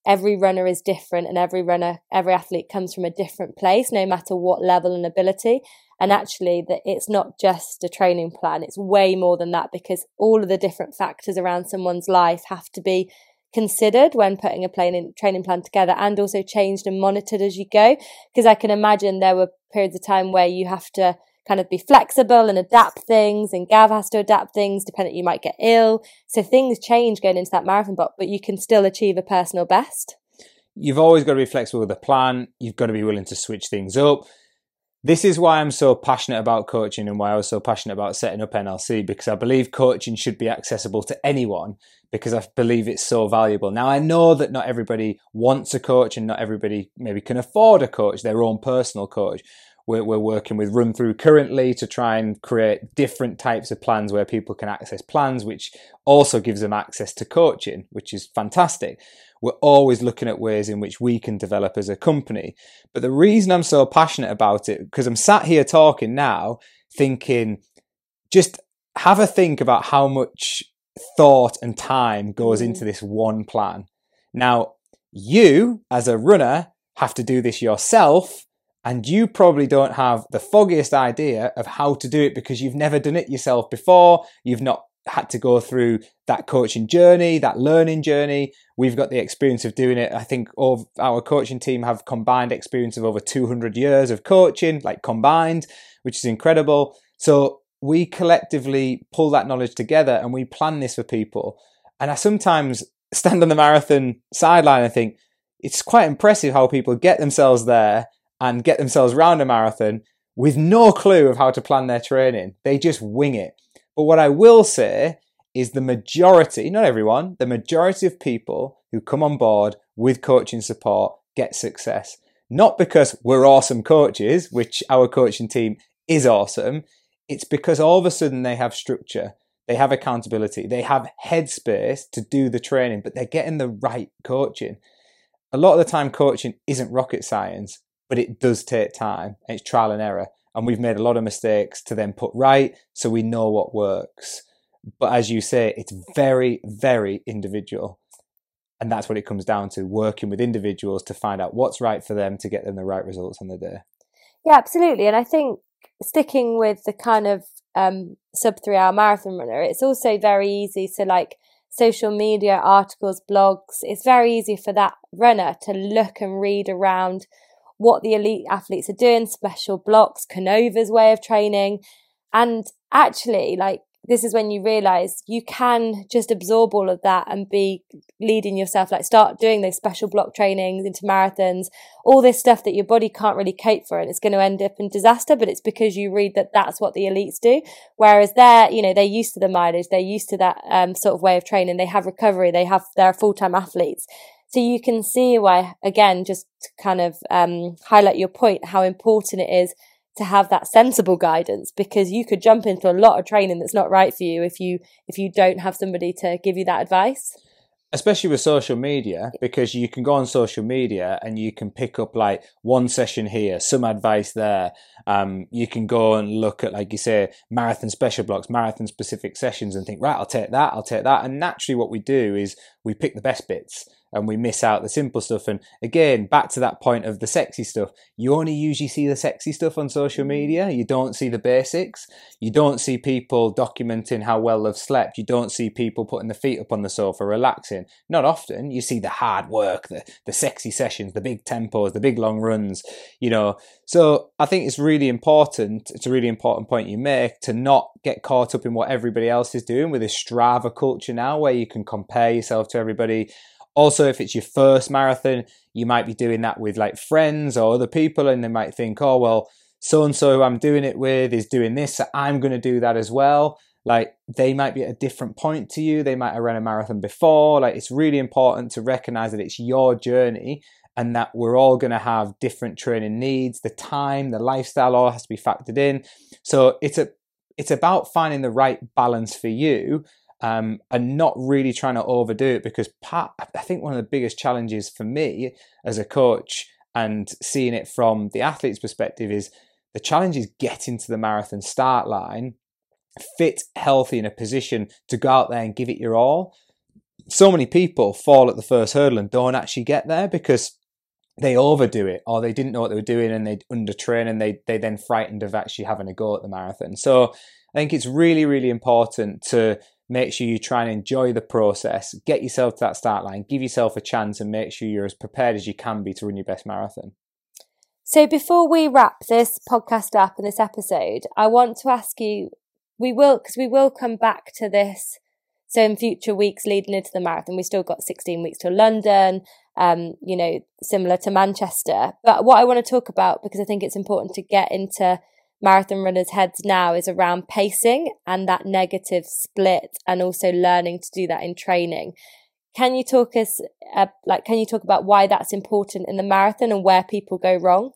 every runner is different and every runner every athlete comes from a different place no matter what level and ability. And actually that it's not just a training plan it's way more than that because all of the different factors around someone's life have to be considered when putting a training training plan together and also changed and monitored as you go. Because i can imagine there were periods of time where you have to kind of be flexible and adapt things and Gav has to adapt things depending you might get ill. So things change going into that marathon but but you can still achieve a personal best. You've always got to be flexible with the plan. You've got to be willing to switch things up. This is why I'm so passionate about coaching and why I was so passionate about setting up NLC because I believe coaching should be accessible to anyone because I believe it's so valuable. Now, I know that not everybody wants a coach and not everybody maybe can afford a coach, their own personal coach we're, we're working with RunThrough currently to try and create different types of plans where people can access plans, which also gives them access to coaching, which is fantastic. We're always looking at ways in which we can develop as a company. But the reason I'm so passionate about it, because I'm sat here talking now, thinking, just have a think about how much thought and time goes into mm. this one plan. Now, you as a runner have to do this yourself and you probably don't have the foggiest idea of how to do it because you've never done it yourself before. You've not had to go through that coaching journey, that learning journey. We've got the experience of doing it. I think all our coaching team have combined experience of over 200 years of coaching, like combined, which is incredible. So we collectively pull that knowledge together and we plan this for people. And I sometimes stand on the marathon sideline and think it's quite impressive how people get themselves there and get themselves round a marathon with no clue of how to plan their training. They just wing it. But what I will say is the majority, not everyone, the majority of people who come on board with coaching support get success. Not because we're awesome coaches, which our coaching team is awesome. It's because all of a sudden they have structure. they have accountability, they have headspace to do the training, but they're getting the right coaching. A lot of the time, coaching isn't rocket science, but it does take time. It's trial and error. And we've made a lot of mistakes to then put right so we know what works. But as you say, it's very, very individual. And that's what it comes down to working with individuals to find out what's right for them to get them the right results on the day. Yeah, absolutely. And I think sticking with the kind of um, sub three hour marathon runner, it's also very easy So, like social media articles, blogs. It's very easy for that runner to look and read around what the elite athletes are doing, special blocks, Canova's way of training. And actually, like, this is when you realize you can just absorb all of that and be leading yourself, like start doing those special block trainings into marathons, all this stuff that your body can't really cope for. And it's going to end up in disaster, but it's because you read that that's what the elites do. Whereas they're, you know, they're used to the mileage. They're used to that um, sort of way of training. They have recovery. They have, they're full-time athletes. So you can see why, again, just to kind of um, highlight your point, how important it is to have that sensible guidance because you could jump into a lot of training that's not right for you if you if you don't have somebody to give you that advice. Especially with social media because you can go on social media and you can pick up like one session here some advice there. Um, you can go and look at like you say marathon special blocks marathon specific sessions and think right i'll take that i'll take that. And naturally what we do is we pick the best bits and we miss out the simple stuff. And again, back to that point of the sexy stuff, you only usually see the sexy stuff on social mm. media. You don't see the basics. You don't see people documenting how well they've slept. You don't see people putting their feet up on the sofa, relaxing. Not often. You see the hard work, the, the sexy sessions, the big tempos, the big long runs, you know. So I think it's really important. It's a really important point you make to not get caught up in what everybody else is doing with this Strava culture now where you can compare yourself to everybody also, if it's your first marathon, you might be doing that with like friends or other people, and they might think, oh, well, so and so I'm doing it with is doing this, so I'm going to do that as well. Like they might be at a different point to you, they might have run a marathon before. Like it's really important to recognize that it's your journey and that we're all going to have different training needs. The time, the lifestyle all has to be factored in. So it's a it's about finding the right balance for you um, and not really trying to overdo it because part, I think one of the biggest challenges for me as a coach and seeing it from the athlete's perspective is the challenge is getting to the marathon start line fit, healthy, in a position to go out there and give it your all. So many people fall at the first hurdle and don't actually get there because they overdo it or they didn't know what they were doing and they undertrain and they they then frightened of actually having a go at the marathon. So I think it's really, really important to make sure you try and enjoy the process, get yourself to that start line, give yourself a chance, and make sure you're as prepared as you can be to run your best marathon. So, before we wrap this podcast up and this episode, I want to ask you we will, because we will come back to this. So, in future weeks leading into the marathon, we've still got 16 weeks to London, um, you know, similar to Manchester. But what I want to talk about, because I think it's important to get into marathon runners' heads now is around pacing and that negative split and also learning to do that in training. Can you talk us uh, like can you talk about why that's important in the marathon and where people go wrong?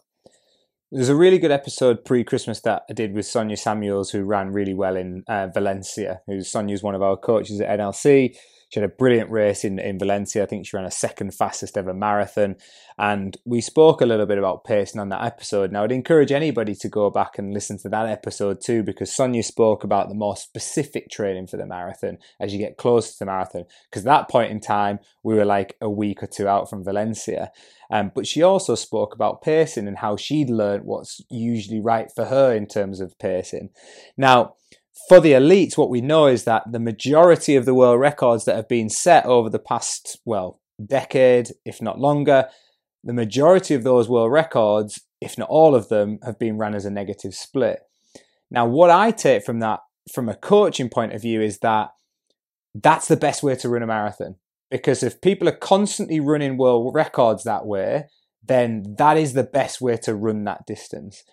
There's a really good episode pre-Christmas that I did with Sonia Samuels, who ran really well in uh, Valencia. Who's Sonia's one of our coaches at NLC. She had a brilliant race in, in Valencia. I think she ran a second fastest ever marathon. And we spoke a little bit about pacing on that episode. Now, I'd encourage anybody to go back and listen to that episode too, because Sonia spoke about the more specific training for the marathon as you get closer to the marathon. Because at that point in time, we were like a week or two out from Valencia. Um, but she also spoke about pacing and how she'd learned what's usually right for her in terms of pacing. Now, for the elites, what we know is that the majority of the world records that have been set over the past, well, decade, if not longer, the majority of those world records, if not all of them, have been run as a negative split. Now, what I take from that, from a coaching point of view, is that that's the best way to run a marathon. Because if people are constantly running world records that way, then that is the best way to run that distance.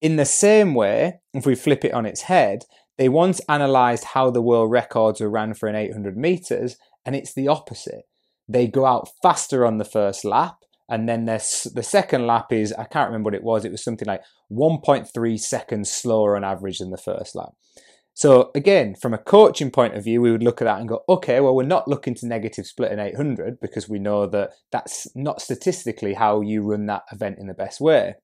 In the same way, if we flip it on its head, they once analysed how the world records were ran for an 800 metres, and it's the opposite. They go out faster on the first lap, and then the second lap is, I can't remember what it was, it was something like 1.3 seconds slower on average than the first lap. So again, from a coaching point of view, we would look at that and go, okay, well, we're not looking to negative split an 800 because we know that that's not statistically how you run that event in the best way.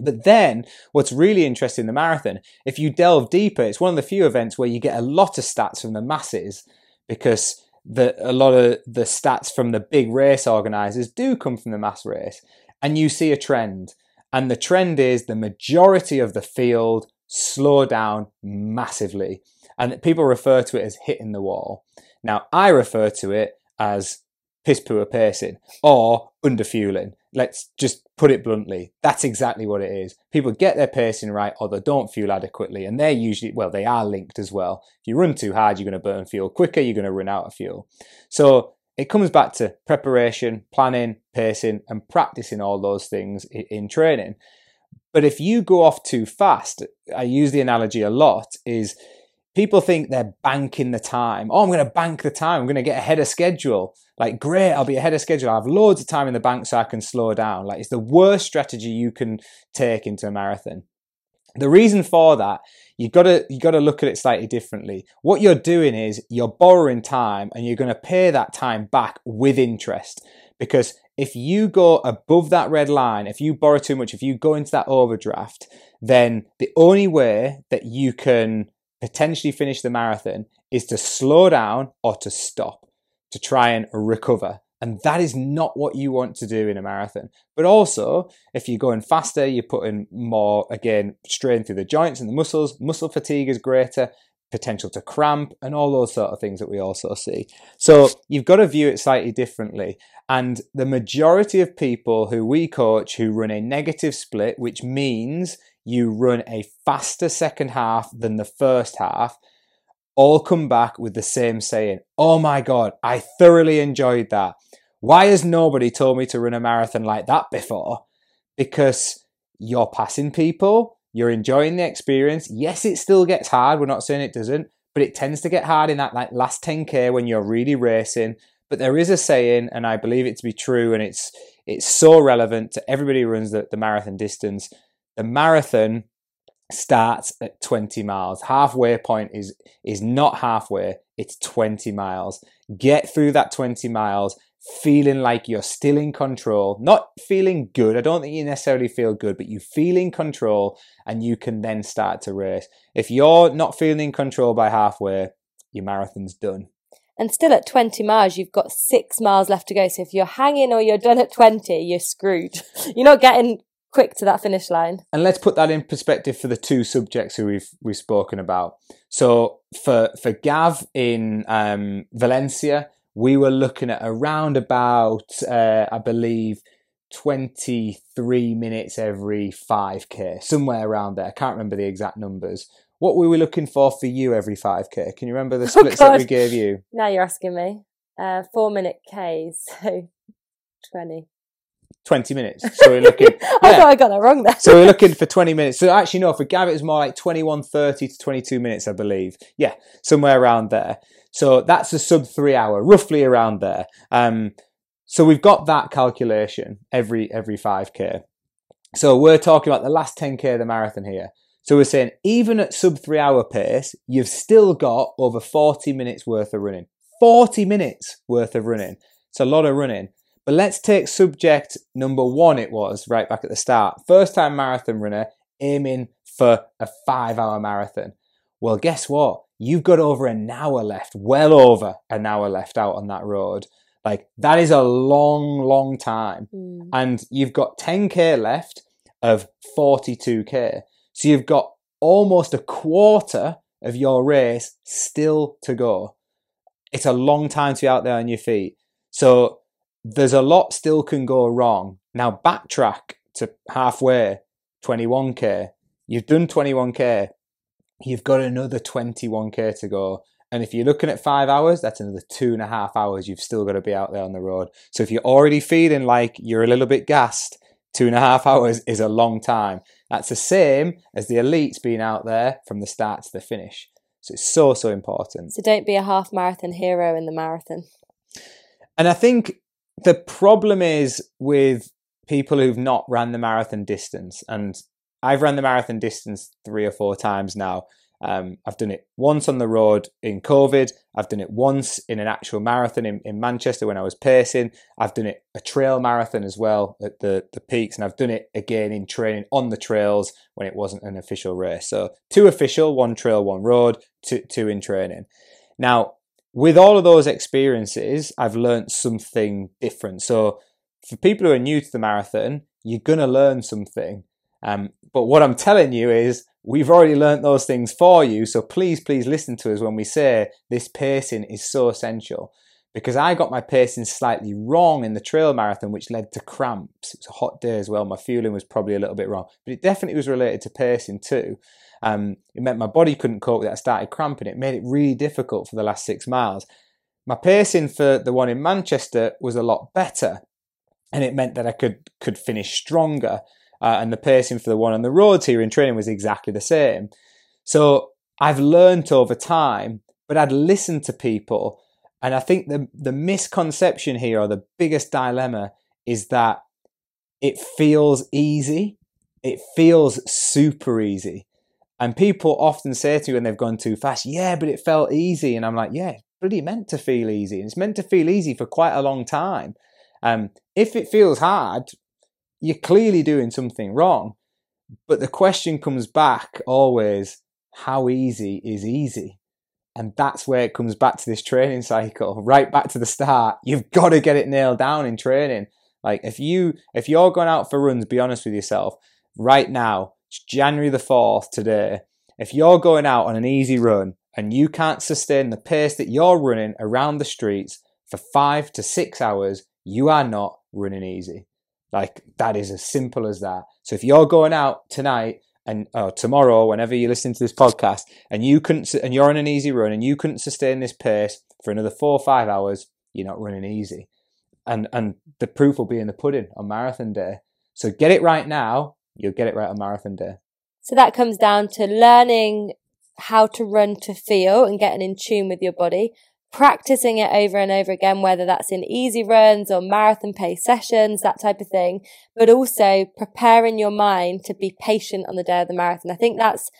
But then, what's really interesting in the marathon, if you delve deeper, it's one of the few events where you get a lot of stats from the masses because the, a lot of the stats from the big race organizers do come from the mass race. And you see a trend. And the trend is the majority of the field slow down massively. And people refer to it as hitting the wall. Now, I refer to it as piss poor pacing or underfueling. Let's just put it bluntly. That's exactly what it is. People get their pacing right or they don't fuel adequately. And they're usually, well, they are linked as well. If you run too hard, you're going to burn fuel quicker, you're going to run out of fuel. So it comes back to preparation, planning, pacing, and practicing all those things in training. But if you go off too fast, I use the analogy a lot, is people think they're banking the time. Oh, I'm going to bank the time. I'm going to get ahead of schedule. Like, great, I'll be ahead of schedule. I have loads of time in the bank so I can slow down. Like, it's the worst strategy you can take into a marathon. The reason for that, you've got to you got to look at it slightly differently. What you're doing is you're borrowing time and you're going to pay that time back with interest because if you go above that red line, if you borrow too much, if you go into that overdraft, then the only way that you can potentially finish the marathon is to slow down or to stop to try and recover. And that is not what you want to do in a marathon. But also, if you're going faster, you're putting more, again, strain through the joints and the muscles. Muscle fatigue is greater potential to cramp and all those sort of things that we also see. So you've got to view it slightly differently. And the majority of people who we coach who run a negative split, which means you run a faster second half than the first half, all come back with the same saying, Oh my God, I thoroughly enjoyed that. Why has nobody told me to run a marathon like that before? Because you're passing people, you're enjoying the experience. Yes, it still gets hard. We're not saying it doesn't, but it tends to get hard in that like last 10k when you're really racing. But there is a saying, and I believe it to be true, and it's it's so relevant to everybody who runs the, the marathon distance. The marathon starts at 20 miles. Halfway point is is not halfway, it's 20 miles. Get through that 20 miles feeling like you're still in control, not feeling good. I don't think you necessarily feel good, but you feel in control and you can then start to race. If you're not feeling in control by halfway, your marathon's done. And still at 20 miles, you've got six miles left to go. So if you're hanging or you're done at 20, you're screwed. <laughs> you're not getting quick to that finish line. And let's put that in perspective for the two subjects who we've we've spoken about. So for for Gav in um, Valencia, we were looking at around about, uh, I believe, 23 minutes every 5k, somewhere around there. I can't remember the exact numbers. What were we looking for for you every 5k? Can you remember the <laughs> oh, splits oh that we gave you? Now you're asking me. Uh, four minute Ks, <laughs> so 20. 20 minutes. So we're looking. <laughs> I yeah. thought I got that wrong there. so we're looking for 20 minutes. So actually, no, for Gavit, it's more like 21, 30 to 22 minutes, I believe. Yeah, somewhere around there. So that's a sub three hour, roughly around there. Um, so we've got that calculation every every 5k. So we're talking about the last 10k of the marathon here. So we're saying even at sub three hour pace, you've still got over 40 minutes worth of running. 40 minutes worth of running. It's a lot of running. But let's take subject number one, it was right back at the start. First time marathon runner aiming for a five hour marathon. Well, guess what? you've got over an hour left, well over an hour left out on that road. Like that is a long, long time. Mm. And you've got 10k left of 42k. So you've got almost a quarter of your race still to go. It's a long time to be out there on your feet. So there's a lot still can go wrong. Now backtrack to halfway, 21k. You've done 21k you've got another 21k to go. And if you're looking at five hours, that's another two and a half hours you've still got to be out there on the road. So if you're already feeling like you're a little bit gassed, two and a half <laughs> hours is a long time. That's the same as the elites being out there from the start to the finish. So it's so, so important. So don't be a half marathon hero in the marathon. And I think the problem is with people who've not ran the marathon distance, and I've run the marathon distance three or four times now. Um, I've done it once on the road in COVID. I've done it once in an actual marathon in, in Manchester when I was pacing. I've done it a trail marathon as well at the, the peaks, and I've done it again in training on the trails when it wasn't an official race. So two official, one trail, one road, two, two in training. Now, with all of those experiences, I've learned something different. So for people who are new to the marathon, you're going to learn something. Um, but what I'm telling you is we've already learnt those things for you. So please, please listen to us when we say this pacing is so essential. Because I got my pacing slightly wrong in the trail marathon, which led to cramps. It was a hot day as well. My fueling was probably a little bit wrong, but it definitely was related to pacing too. Um, it meant my body couldn't cope with it. I started cramping. It made it really difficult for the last six miles. My pacing for the one in Manchester was a lot better, and it meant that I could could finish stronger uh, and the pacing for the one on the roads here in training was exactly the same. So I've learned over time, but I'd listened to people, and I think the the misconception here, or the biggest dilemma, is that it feels easy. It feels super easy. And people often say to me when they've gone too fast, yeah, but it felt easy. And I'm like, yeah, it's really meant to feel easy. And it's meant to feel easy for quite a long time. Um, if it feels hard, you're clearly doing something wrong. But the question comes back always how easy is easy? And that's where it comes back to this training cycle, right back to the start. You've got to get it nailed down in training. Like if you if you're going out for runs, be honest with yourself. Right now, it's January the 4th today. If you're going out on an easy run and you can't sustain the pace that you're running around the streets for 5 to 6 hours, you are not running easy. Like that is as simple as that. So if you're going out tonight and or tomorrow, whenever you listen to this podcast, and you couldn't, and you're on an easy run, and you couldn't sustain this pace for another four or five hours, you're not running easy. And and the proof will be in the pudding on marathon day. So get it right now, you'll get it right on marathon day. So that comes down to learning how to run to feel and getting in tune with your body, practicing it over and over again, whether that's in easy runs or marathon pace sessions, that type of thing, but also preparing your mind to be patient on the day of the marathon. I think that's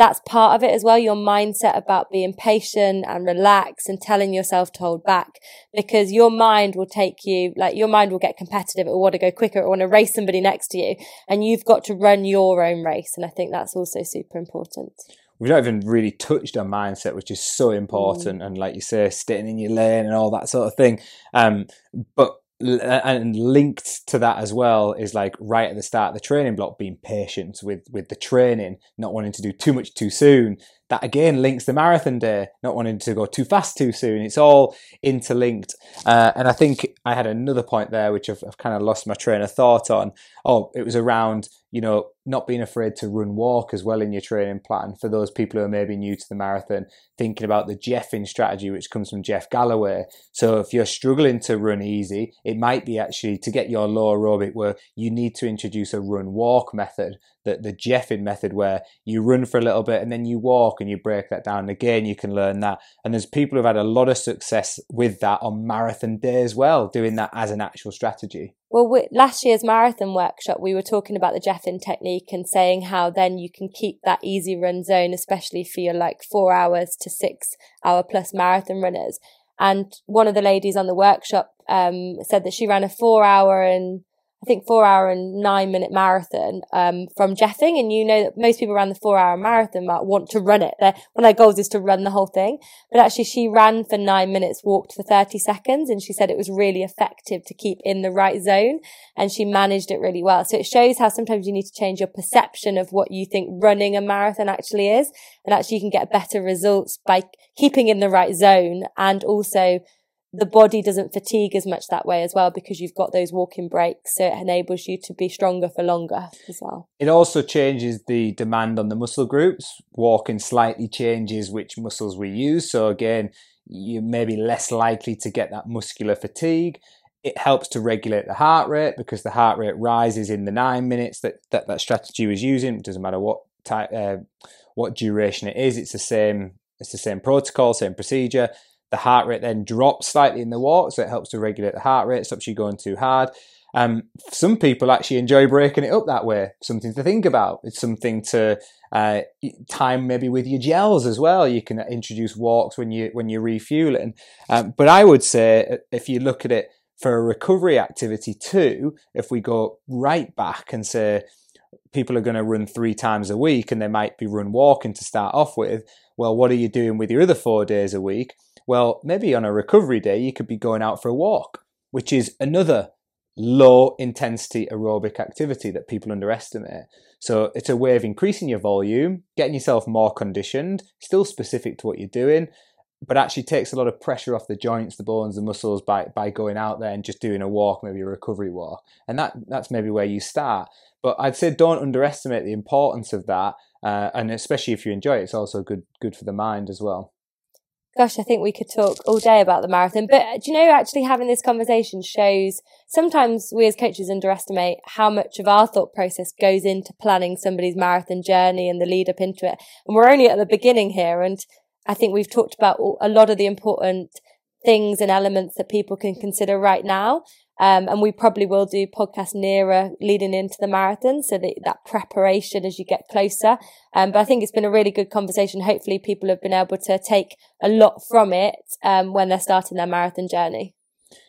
that's part of it as well. Your mindset about being patient and relaxed and telling yourself to hold back because your mind will take you, like your mind will get competitive. It will want to go quicker. It will want to race somebody next to you and you've got to run your own race. And I think that's also super important we've not even really touched on mindset, which is so important. Mm. And like you say, staying in your lane and all that sort of thing. Um, but Uh, and linked to that as well is like right at the start of the training block being patient with with the training not wanting to do too much too soon that again links the marathon day, not wanting to go too fast too soon. It's all interlinked. Uh, and I think I had another point there, which I've, I've, kind of lost my train of thought on. Oh, it was around, you know, not being afraid to run walk as well in your training plan for those people who are maybe new to the marathon, thinking about the Jeffing strategy, which comes from Jeff Galloway. So if you're struggling to run easy, it might be actually to get your low aerobic where you need to introduce a run walk method the, the Jeffing method where you run for a little bit and then you walk and you break that down. And again, you can learn that. And there's people who've had a lot of success with that on marathon day as well, doing that as an actual strategy. Well, we, last year's marathon workshop, we were talking about the Jeffing technique and saying how then you can keep that easy run zone, especially for your like four hours to six hour plus marathon runners. And one of the ladies on the workshop um, said that she ran a four hour and I think four hour and nine minute marathon um, from Jeffing. And you know that most people around the four hour marathon want to run it. They're, one of their goals is to run the whole thing. But actually she ran for nine minutes, walked for 30 seconds. And she said it was really effective to keep in the right zone. And she managed it really well. So it shows how sometimes you need to change your perception of what you think running a marathon actually is. And actually you can get better results by keeping in the right zone and also the body doesn't fatigue as much that way as well because you've got those walking breaks. So it enables you to be stronger for longer as well. It also changes the demand on the muscle groups. Walking slightly changes which muscles we use. So again, you may be less likely to get that muscular fatigue. It helps to regulate the heart rate because the heart rate rises in the nine minutes that that, that strategy was using. It doesn't matter what type, uh, what duration it is. It's the same. It's the same protocol, same procedure the heart rate then drops slightly in the walk, so it helps to regulate the heart rate, stops you going too hard. Um, some people actually enjoy breaking it up that way. Something to think about. It's something to uh, time maybe with your gels as well. You can introduce walks when you when you're refueling. Um, but I would say uh, if you look at it for a recovery activity too, if we go right back and say people are going to run three times a week and they might be run walking to start off with, well, what are you doing with your other four days a week? Well, maybe on a recovery day, you could be going out for a walk, which is another low intensity aerobic activity that people underestimate. So it's a way of increasing your volume, getting yourself more conditioned, still specific to what you're doing, but actually takes a lot of pressure off the joints, the bones, the muscles by by going out there and just doing a walk, maybe a recovery walk. And that that's maybe where you start. But I'd say don't underestimate the importance of that, uh, and especially if you enjoy it, it's also good good for the mind as well. Gosh, I think we could talk all day about the marathon. But uh, do you know, actually having this conversation shows sometimes we as coaches underestimate how much of our thought process goes into planning somebody's marathon journey and the lead up into it. And we're only at the beginning here. And I think we've talked about a lot of the important things and elements that people can consider right now. Um, and we probably will do podcast nearer leading into the marathon. So that, that preparation as you get closer. Um, but I think it's been a really good conversation. Hopefully people have been able to take a lot from it, um, when they're starting their marathon journey.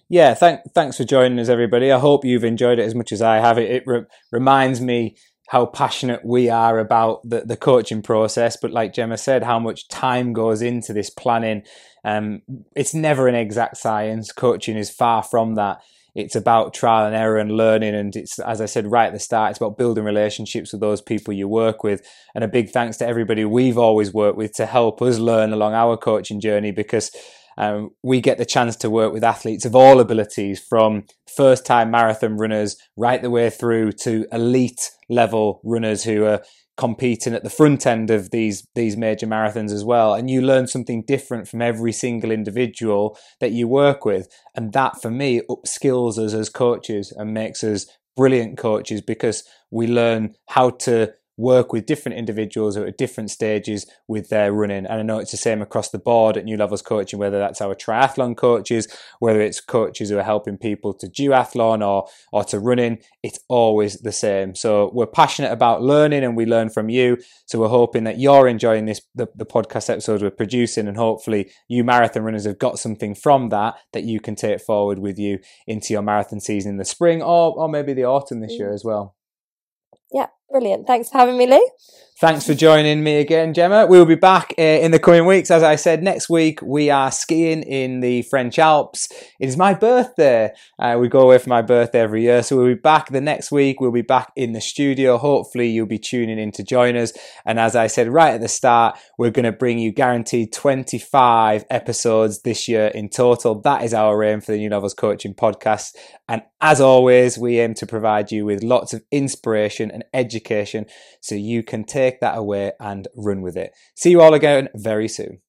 Yeah, thank, thanks for joining us, everybody. I hope you've enjoyed it as much as I have. It, it re- reminds me how passionate we are about the, the coaching process, but like Gemma said, how much time goes into this planning. Um, it's never an exact science. Coaching is far from that it's about trial and error and learning and it's as i said right at the start it's about building relationships with those people you work with. And a big thanks to everybody we've always worked with to help us learn along our coaching journey because um, we get the chance to work with athletes of all abilities from first time marathon runners right the way through to elite level runners who are competing at the front end of these these major marathons as well and you learn something different from every single individual that you work with. And that for me upskills us as coaches and makes us brilliant coaches because we learn how to work with different individuals who are at different stages with their running. And I know it's the same across the board at New Levels Coaching, whether that's our triathlon coaches, whether it's coaches who are helping people to duathlon or, or to running, it's always the same. So we're passionate about learning and we learn from you. So we're hoping that you're enjoying this, the, the podcast episodes we're producing and hopefully you marathon runners have got something from that that you can take forward with you into your marathon season in the spring or, or maybe the autumn this mm. year as well. Yeah, brilliant. Thanks for having me, Lee. Thanks for joining me again, Gemma. We'll be back uh, in the coming weeks. As I said, next week we are skiing in the French Alps. It is my birthday. Uh, we go away for my birthday every year. So we'll be back the next week. We'll be back in the studio. Hopefully, you'll be tuning in to join us. And as I said right at the start, we're going to bring you guaranteed 25 episodes this year in total. That is our aim for the New Levels Coaching podcast. And as always, we aim to provide you with lots of inspiration and education so you can take that away and run with it. See you all again very soon.